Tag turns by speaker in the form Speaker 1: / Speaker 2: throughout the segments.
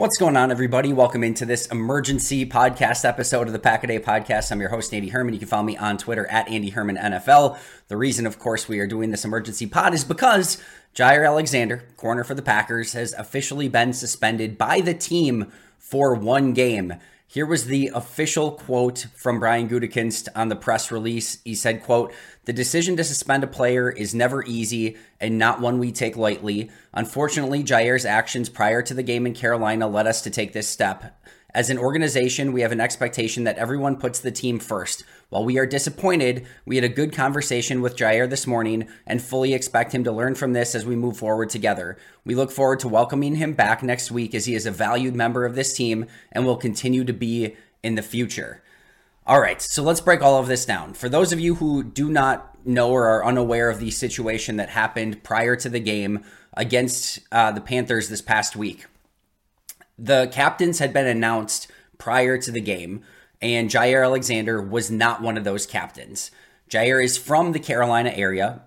Speaker 1: What's going on, everybody? Welcome into this emergency podcast episode of the Pack a Day Podcast. I'm your host, Andy Herman. You can follow me on Twitter at Andy Herman NFL. The reason, of course, we are doing this emergency pod is because Jaire Alexander, corner for the Packers, has officially been suspended by the team for one game. Here was the official quote from Brian Gutekunst on the press release. He said, quote, the decision to suspend a player is never easy and not one we take lightly. Unfortunately, Jaire's actions prior to the game in Carolina led us to take this step. As an organization, we have an expectation that everyone puts the team first. While we are disappointed, we had a good conversation with Jaire this morning and fully expect him to learn from this as we move forward together. We look forward to welcoming him back next week as he is a valued member of this team and will continue to be in the future. All right, so let's break all of this down. For those of you who do not know or are unaware of the situation that happened prior to the game against uh, the Panthers this past week, the captains had been announced prior to the game, and Jaire Alexander was not one of those captains. Jaire is from the Carolina area,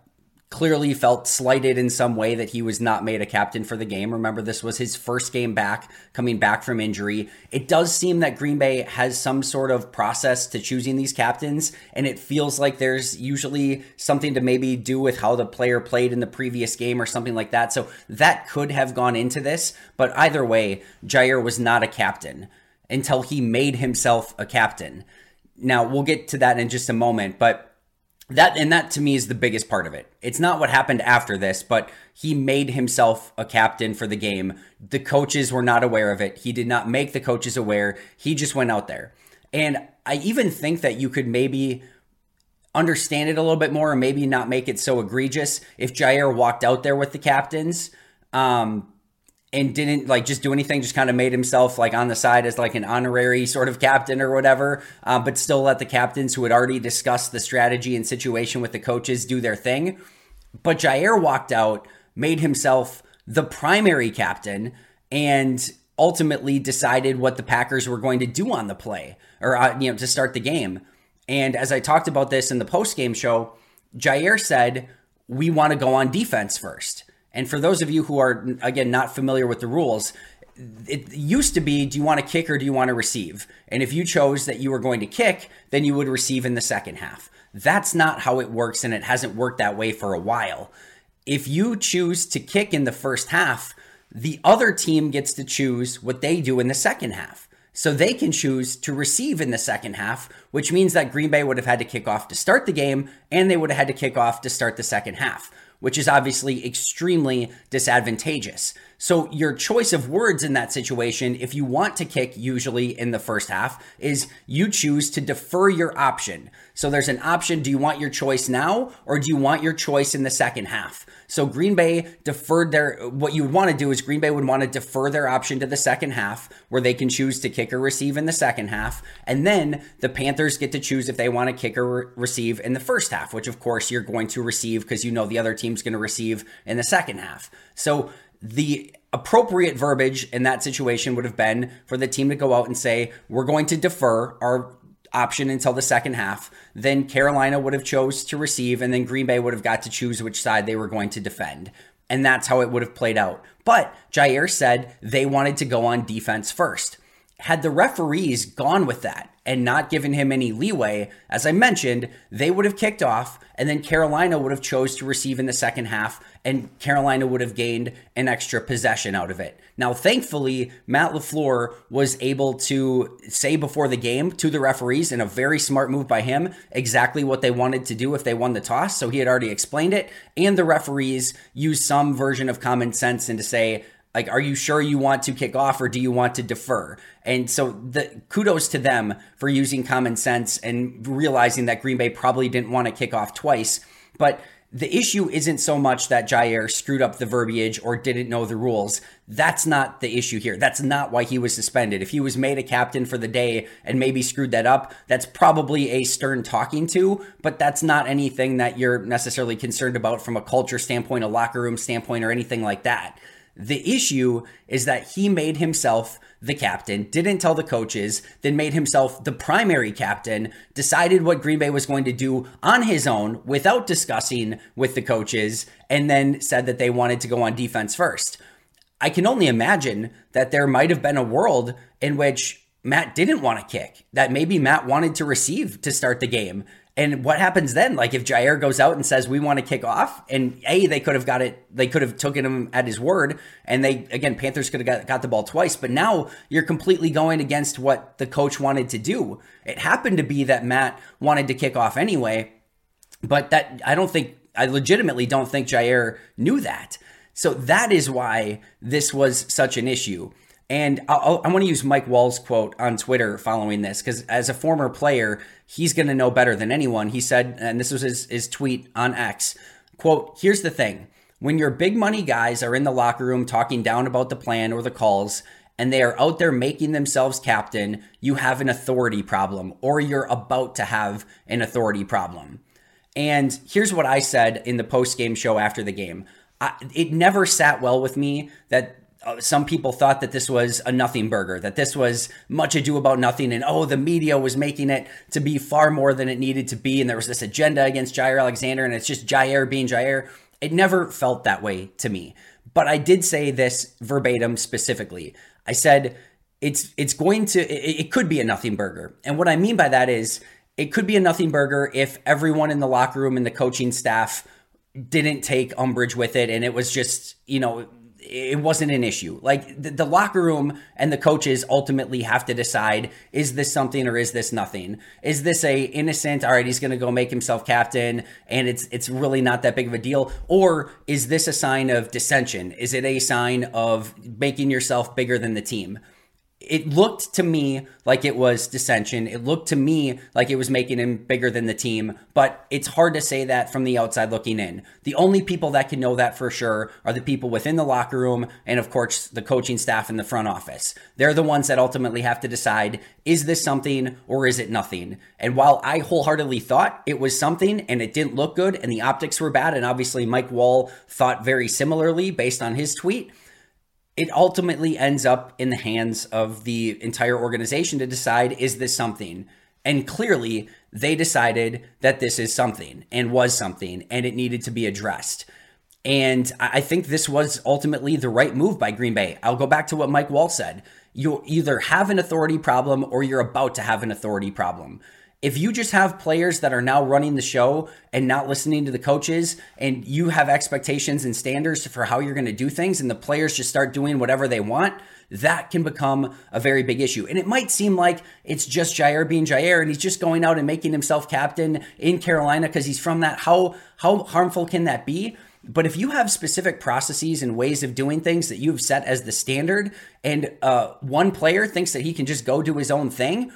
Speaker 1: clearly felt slighted in some way that he was not made a captain for the game. Remember, this was his first game back, coming back from injury. It does seem that Green Bay has some sort of process to choosing these captains, and it feels like there's usually something to maybe do with how the player played in the previous game or something like that. So that could have gone into this, but either way, Jaire was not a captain until he made himself a captain. Now, we'll get to that in just a moment, but that and that to me is the biggest part of it. It's not what happened after this, but he made himself a captain for the game. The coaches were not aware of it. He did not make the coaches aware. He just went out there. And I even think that you could maybe understand it a little bit more and maybe not make it so egregious if Jaire walked out there with the captains. Um, and didn't like just do anything, just kind of made himself like on the side as like an honorary sort of captain or whatever, uh, but still let the captains who had already discussed the strategy and situation with the coaches do their thing. But Jaire walked out, made himself the primary captain, and ultimately decided what the Packers were going to do on the play or, uh, you know, to start the game. And as I talked about this in the post game show, Jaire said, we want to go on defense first. And for those of you who are, again, not familiar with the rules, it used to be do you want to kick or do you want to receive? And if you chose that you were going to kick, then you would receive in the second half. That's not how it works, and it hasn't worked that way for a while. If you choose to kick in the first half, the other team gets to choose what they do in the second half. So they can choose to receive in the second half, which means that Green Bay would have had to kick off to start the game, and they would have had to kick off to start the second half which is obviously extremely disadvantageous. So, your choice of words in that situation, if you want to kick usually in the first half, is you choose to defer your option. So, there's an option do you want your choice now or do you want your choice in the second half? So, Green Bay deferred their, what you would want to do is Green Bay would want to defer their option to the second half where they can choose to kick or receive in the second half. And then the Panthers get to choose if they want to kick or re- receive in the first half, which of course you're going to receive because you know the other team's going to receive in the second half. So, the appropriate verbiage in that situation would have been for the team to go out and say, we're going to defer our option until the second half. Then Carolina would have chose to receive, and then Green Bay would have got to choose which side they were going to defend. And that's how it would have played out. But Jaire said they wanted to go on defense first. Had the referees gone with that and not given him any leeway, as I mentioned, they would have kicked off and then Carolina would have chose to receive in the second half and Carolina would have gained an extra possession out of it. Now, thankfully, Matt LaFleur was able to say before the game to the referees in a very smart move by him exactly what they wanted to do if they won the toss. So he had already explained it. And the referees used some version of common sense and to say, like, are you sure you want to kick off or do you want to defer? And so the kudos to them for using common sense and realizing that Green Bay probably didn't want to kick off twice. But the issue isn't so much that Jaire screwed up the verbiage or didn't know the rules. That's not the issue here. That's not why he was suspended. If he was made a captain for the day and maybe screwed that up, that's probably a stern talking to, but that's not anything that you're necessarily concerned about from a culture standpoint, a locker room standpoint, or anything like that. The issue is that he made himself the captain, didn't tell the coaches, then made himself the primary captain, decided what Green Bay was going to do on his own without discussing with the coaches, and then said that they wanted to go on defense first. I can only imagine that there might have been a world in which Matt didn't want to kick, that maybe Matt wanted to receive to start the game. And what happens then? Like if Jaire goes out and says we want to kick off, and a they could have got it, they could have taken him at his word, and they again Panthers could have got, got the ball twice. But now you're completely going against what the coach wanted to do. It happened to be that Matt wanted to kick off anyway, but that I don't think I legitimately don't think Jaire knew that. So that is why this was such an issue. And i want to use Mike Wall's quote on Twitter following this because as a former player, he's going to know better than anyone. He said, and this was his, his tweet on X, quote, here's the thing. When your big money guys are in the locker room talking down about the plan or the calls, and they are out there making themselves captain, you have an authority problem, or you're about to have an authority problem. And here's what I said in the post game show after the game. I, it never sat well with me that Uh, some people thought that this was a nothing burger, that this was much ado about nothing, and oh, the media was making it to be far more than it needed to be, and there was this agenda against Jaire Alexander, and it's just Jaire being Jaire. It never felt that way to me. But I did say this verbatim specifically. I said it's it's going to it, it could be a nothing burger, and what I mean by that is it could be a nothing burger if everyone in the locker room and the coaching staff didn't take umbrage with it, and it was just you know it wasn't an issue. Like the, the, locker room and the coaches ultimately have to decide: is this something or is this nothing? Is this a innocent? All right, he's going to go make himself captain, and it's it's really not that big of a deal, or is this a sign of dissension? Is it a sign of making yourself bigger than the team? It looked to me like it was dissension. It looked to me like it was making him bigger than the team, but it's hard to say that from the outside looking in. The only people that can know that for sure are the people within the locker room and, of course, the coaching staff in the front office. They're the ones that ultimately have to decide is this something or is it nothing? And while I wholeheartedly thought it was something and it didn't look good and the optics were bad, and obviously Mike Wall thought very similarly based on his tweet it ultimately ends up in the hands of the entire organization to decide is this something? And clearly, they decided that this is something and was something and it needed to be addressed. And I think this was ultimately the right move by Green Bay. I'll go back to what Mike Wall said. You either have an authority problem or you're about to have an authority problem. If you just have players that are now running the show and not listening to the coaches, and you have expectations and standards for how you're going to do things, and the players just start doing whatever they want, that can become a very big issue. And it might seem like it's just Jaire being Jaire and he's just going out and making himself captain in Carolina because he's from that. How how harmful can that be? But if you have specific processes and ways of doing things that you've set as the standard, and uh, one player thinks that he can just go do his own thing,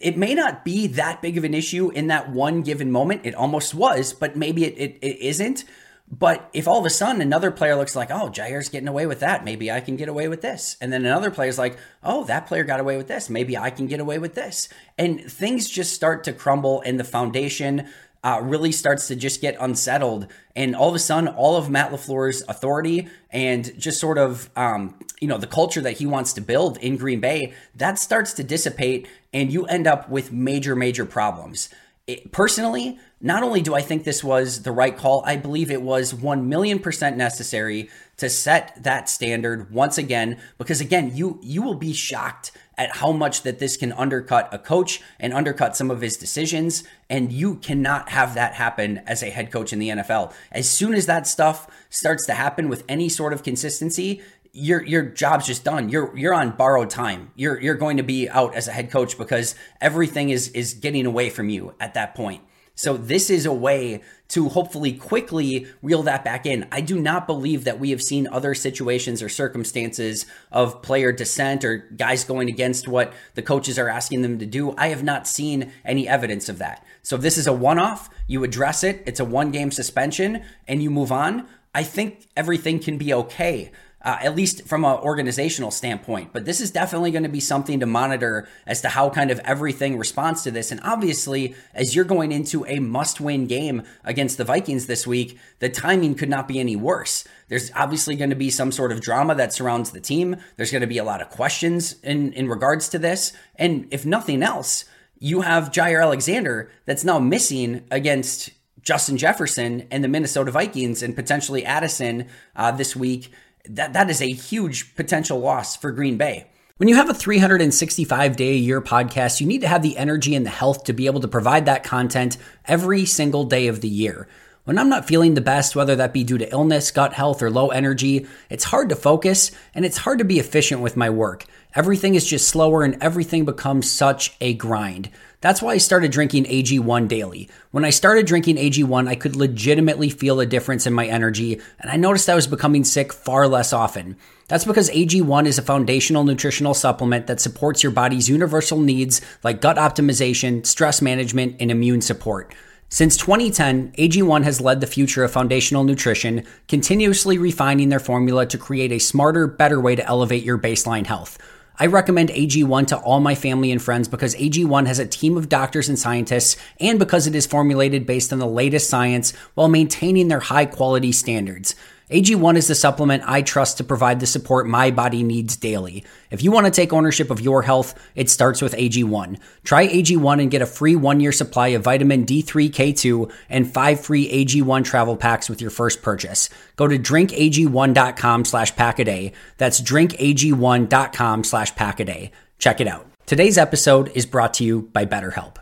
Speaker 1: it may not be that big of an issue in that one given moment. It almost was, but maybe it, it, it isn't. But if all of a sudden another player looks like, oh, Jaire's getting away with that, maybe I can get away with this. And then another player's like, oh, that player got away with this, maybe I can get away with this. And things just start to crumble and the foundation uh, really starts to just get unsettled. And all of a sudden, all of Matt LaFleur's authority and just sort of, um, you know, the culture that he wants to build in Green Bay, that starts to dissipate and you end up with major, major problems. It, personally, not only do I think this was the right call, I believe it was 1 million percent necessary to set that standard once again, because again, you, you will be shocked at how much that this can undercut a coach and undercut some of his decisions. And you cannot have that happen as a head coach in the NFL. As soon as that stuff starts to happen with any sort of consistency, your your job's just done. You're you're on borrowed time. You're you're going to be out as a head coach because everything is is getting away from you at that point. So this is a way to hopefully quickly reel that back in. I do not believe that we have seen other situations or circumstances of player dissent or guys going against what the coaches are asking them to do. I have not seen any evidence of that. So if this is a one-off, you address it, it's a one-game suspension and you move on. I think everything can be okay uh, at least from an organizational standpoint. But this is definitely going to be something to monitor as to how kind of everything responds to this. And obviously, as you're going into a must win game against the Vikings this week, the timing could not be any worse. There's obviously going to be some sort of drama that surrounds the team. There's going to be a lot of questions in, in regards to this. And if nothing else, you have Jaire Alexander that's now missing against Justin Jefferson and the Minnesota Vikings and potentially Addison uh, this week that, that is a huge potential loss for Green Bay. When you have a 365 day a year podcast, you need to have the energy and the health to be able to provide that content every single day of the year. When I'm not feeling the best, whether that be due to illness, gut health, or low energy, it's hard to focus and it's hard to be efficient with my work. Everything is just slower and everything becomes such a grind. That's why I started drinking AG1 daily. When I started drinking AG1, I could legitimately feel a difference in my energy, and I noticed I was becoming sick far less often. That's because AG1 is a foundational nutritional supplement that supports your body's universal needs like gut optimization, stress management, and immune support. Since 2010, AG1 has led the future of foundational nutrition, continuously refining their formula to create a smarter, better way to elevate your baseline health. I recommend AG1 to all my family and friends because AG1 has a team of doctors and scientists and because it is formulated based on the latest science while maintaining their high quality standards. AG1 is the supplement I trust to provide the support my body needs daily. If you want to take ownership of your health, it starts with AG1. Try AG1 and get a free one year supply of vitamin D3K2 and five free AG1 travel packs with your first purchase. Go to drinkag1.com slash packaday. That's drinkag1.com slash packaday. Check it out. Today's episode is brought to you by BetterHelp.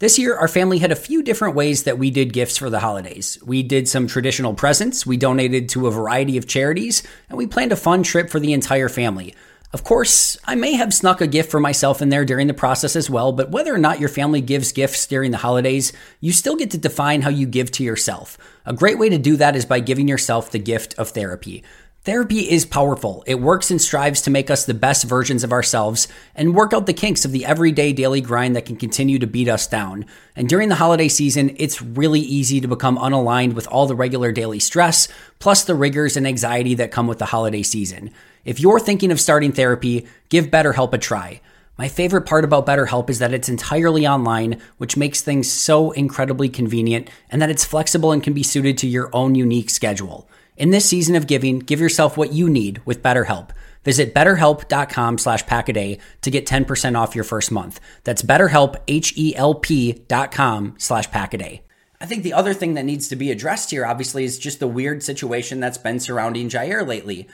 Speaker 1: This year, our family had a few different ways that we did gifts for the holidays. We did some traditional presents, we donated to a variety of charities, and we planned a fun trip for the entire family. Of course, I may have snuck a gift for myself in there during the process as well, but whether or not your family gives gifts during the holidays, you still get to define how you give to yourself. A great way to do that is by giving yourself the gift of therapy. Therapy is powerful. It works and strives to make us the best versions of ourselves and work out the kinks of the everyday daily grind that can continue to beat us down. And during the holiday season, it's really easy to become unaligned with all the regular daily stress, plus the rigors and anxiety that come with the holiday season. If you're thinking of starting therapy, give BetterHelp a try. My favorite part about BetterHelp is that it's entirely online, which makes things so incredibly convenient, and that it's flexible and can be suited to your own unique schedule. In this season of giving, give yourself what you need with BetterHelp. Visit betterhelp.com slash packaday to get 10% off your first month. That's betterhelp, H-E-L-P dot com slash packaday. I think the other thing that needs to be addressed here, obviously, is just the weird situation that's been surrounding Jaire lately.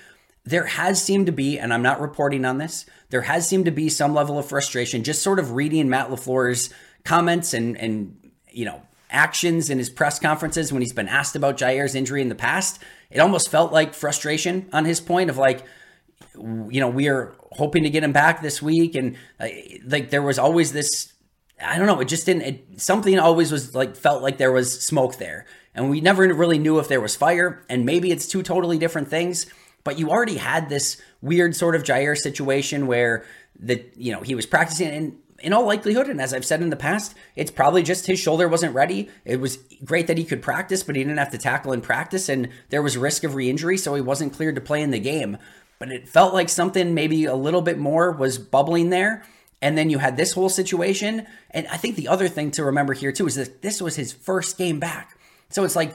Speaker 1: There has seemed to be, and I'm not reporting on this, there has seemed to be some level of frustration just sort of reading Matt LaFleur's comments and, and you know, actions in his press conferences when he's been asked about Jaire's injury in the past. It almost felt like frustration on his point of like, you know, we are hoping to get him back this week. And uh, like there was always this, I don't know, it just didn't, it, something always was like, felt like there was smoke there. And we never really knew if there was fire. And maybe it's two totally different things. But you already had this weird sort of Jaire situation where the, you know, he was practicing and in all likelihood, and as I've said in the past, it's probably just his shoulder wasn't ready. It was great that he could practice, but he didn't have to tackle in practice, and there was risk of re injury, so he wasn't cleared to play in the game. But it felt like something maybe a little bit more was bubbling there. And then you had this whole situation. And I think the other thing to remember here, too, is that this was his first game back. So it's like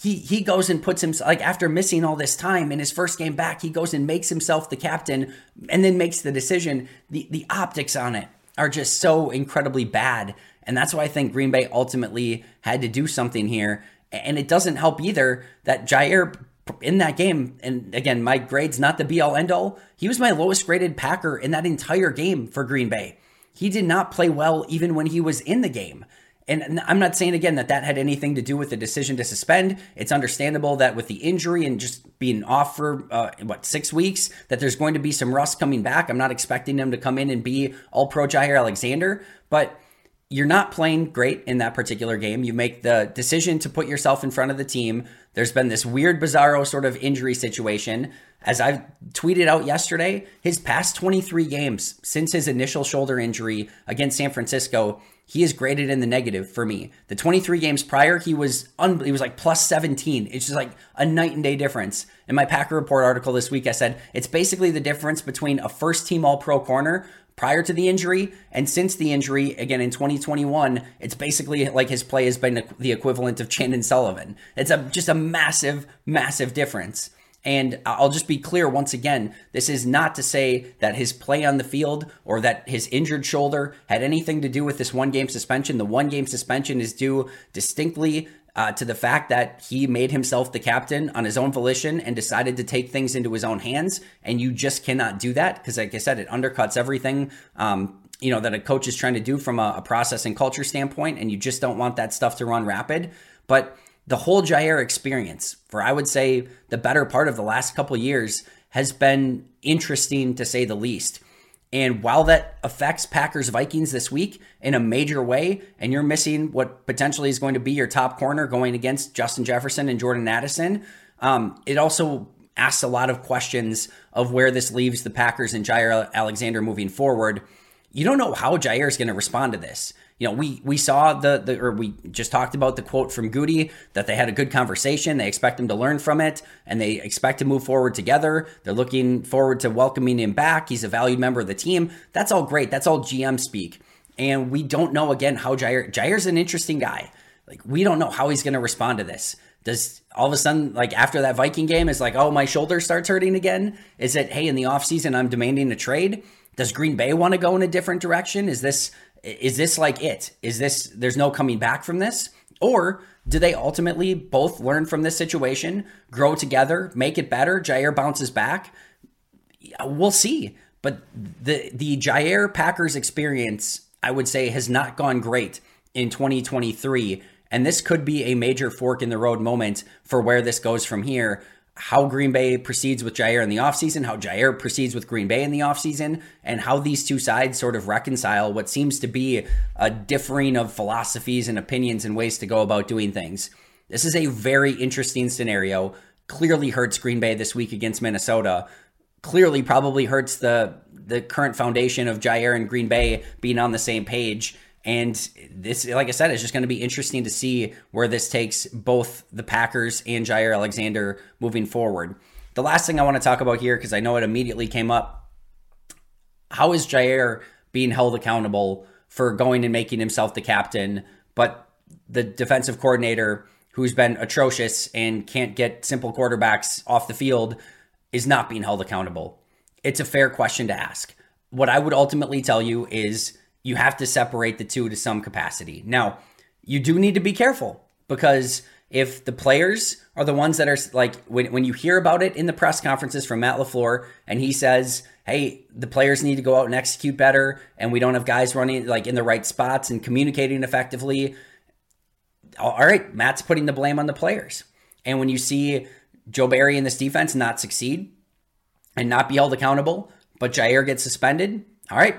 Speaker 1: he he goes and puts himself like after missing all this time in his first game back, he goes and makes himself the captain and then makes the decision. The the optics on it are just so incredibly bad. And that's why I think Green Bay ultimately had to do something here. And it doesn't help either that Jaire in that game, and again, my grade's not the be all end all. He was my lowest graded Packer in that entire game for Green Bay. He did not play well even when he was in the game. And I'm not saying again that that had anything to do with the decision to suspend. It's understandable that with the injury and just being off for uh, what six weeks, that there's going to be some rust coming back. I'm not expecting him to come in and be all pro Jaire Alexander, but you're not playing great in that particular game. You make the decision to put yourself in front of the team. There's been this weird, bizarro sort of injury situation. As I tweeted out yesterday, his past 23 games since his initial shoulder injury against San Francisco, he is graded in the negative for me. The 23 games prior, he was un- he was like plus 17. It's just like a night and day difference. In my Packer Report article this week, I said it's basically the difference between a first team All Pro corner prior to the injury and since the injury again in 2021 it's basically like his play has been the equivalent of Chandon Sullivan it's a just a massive massive difference and I'll just be clear once again this is not to say that his play on the field or that his injured shoulder had anything to do with this one game suspension. The one game suspension is due distinctly uh, to the fact that he made himself the captain on his own volition and decided to take things into his own hands. And you just cannot do that because, like I said, it undercuts everything. Um, you know that a coach is trying to do from a, a process and culture standpoint, and you just don't want that stuff to run rapid. But the whole Jaire experience, for I would say the better part of the last couple years, has been interesting to say the least. And while that affects Packers Vikings this week in a major way, and you're missing what potentially is going to be your top corner going against Justin Jefferson and Jordan Addison, um, it also asks a lot of questions of where this leaves the Packers and Jaire Alexander moving forward. You don't know how Jaire is going to respond to this you know, we we saw the the or we just talked about the quote from Gutey that they had a good conversation. They expect him to learn from it, and they expect to move forward together. They're looking forward to welcoming him back. He's a valued member of the team. That's all great. That's all GM speak. And we don't know again how Jaire Jaire's an interesting guy. Like we don't know how he's going to respond to this. Does all of a sudden, like after that Viking game, is like, oh, my shoulder starts hurting again? Is it, hey, in the offseason, I'm demanding a trade? Does Green Bay want to go in a different direction? Is this is this like it? Is this there's no coming back from this? Or do they ultimately both learn from this situation, grow together, make it better? Jaire bounces back. We'll see. But the the Jaire Packers experience, I would say, has not gone great in 2023. And this could be a major fork in the road moment for where this goes from here how Green Bay proceeds with Jaire in the offseason, how Jaire proceeds with Green Bay in the offseason, and how these two sides sort of reconcile what seems to be a differing of philosophies and opinions and ways to go about doing things. This is a very interesting scenario. Clearly hurts Green Bay this week against Minnesota. Clearly, probably hurts the the current foundation of Jaire and Green Bay being on the same page. And this, like I said, it's just going to be interesting to see where this takes both the Packers and Jaire Alexander moving forward. The last thing I want to talk about here, because I know it immediately came up, how is Jaire being held accountable for going and making himself the captain, but the defensive coordinator who's been atrocious and can't get simple quarterbacks off the field is not being held accountable? it's a fair question to ask. What I would ultimately tell you is you have to separate the two to some capacity. Now, you do need to be careful because if the players are the ones that are like when, when you hear about it in the press conferences from Matt LaFleur and he says, hey, the players need to go out and execute better and we don't have guys running like in the right spots and communicating effectively. All right, Matt's putting the blame on the players. And when you see Joe Barry and this defense not succeed and not be held accountable, but Jaire gets suspended, all right,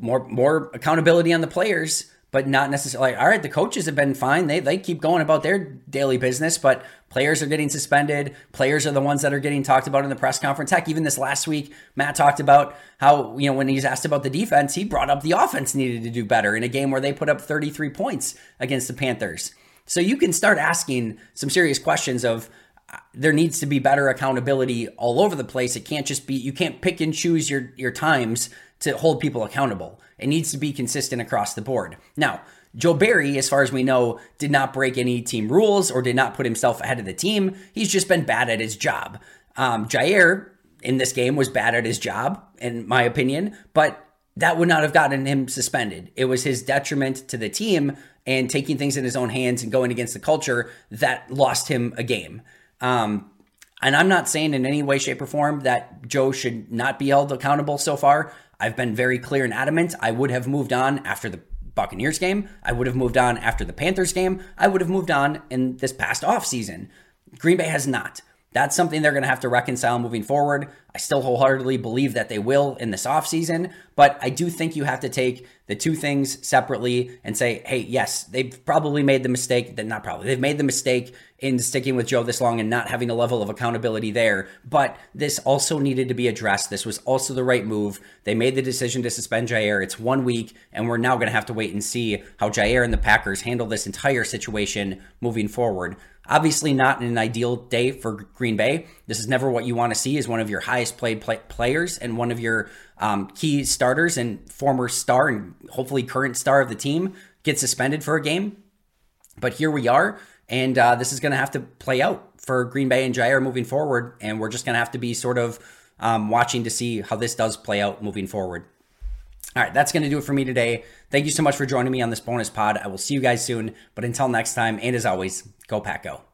Speaker 1: more more accountability on the players but not necessarily. All right, the coaches have been fine. They they keep going about their daily business, but players are getting suspended. Players are the ones that are getting talked about in the press conference. Heck, even this last week, Matt talked about how you know when he's asked about the defense, he brought up the offense needed to do better in a game where they put up 33 points against the Panthers. So you can start asking some serious questions of uh, there needs to be better accountability all over the place. It can't just be you can't pick and choose your your times to hold people accountable. It needs to be consistent across the board. Now, Joe Barry, as far as we know, did not break any team rules or did not put himself ahead of the team. He's just been bad at his job. Um, Jaire in this game was bad at his job, in my opinion, but that would not have gotten him suspended. It was his detriment to the team and taking things in his own hands and going against the culture that lost him a game. Um, and I'm not saying in any way, shape, or form that Joe should not be held accountable so far. I've been very clear and adamant. I would have moved on after the Buccaneers game. I would have moved on after the Panthers game. I would have moved on in this past offseason. Green Bay has not. That's something they're going to have to reconcile moving forward. I still wholeheartedly believe that they will in this offseason, but I do think you have to take the two things separately and say, hey, yes, they've probably made the mistake, that not probably, they've made the mistake in sticking with Joe this long and not having a level of accountability there, but this also needed to be addressed. This was also the right move. They made the decision to suspend Jaire. It's one week, and we're now going to have to wait and see how Jaire and the Packers handle this entire situation moving forward. Obviously, not an ideal day for Green Bay. This is never what you want to see as one of your highest played play- players and one of your um, key starters and former star and hopefully current star of the team get suspended for a game. But here we are, and uh, this is going to have to play out for Green Bay and Jaire moving forward. And we're just going to have to be sort of um, watching to see how this does play out moving forward. All right, that's going to do it for me today. Thank you so much for joining me on this bonus pod. I will see you guys soon. But until next time, and as always, go Pack Go.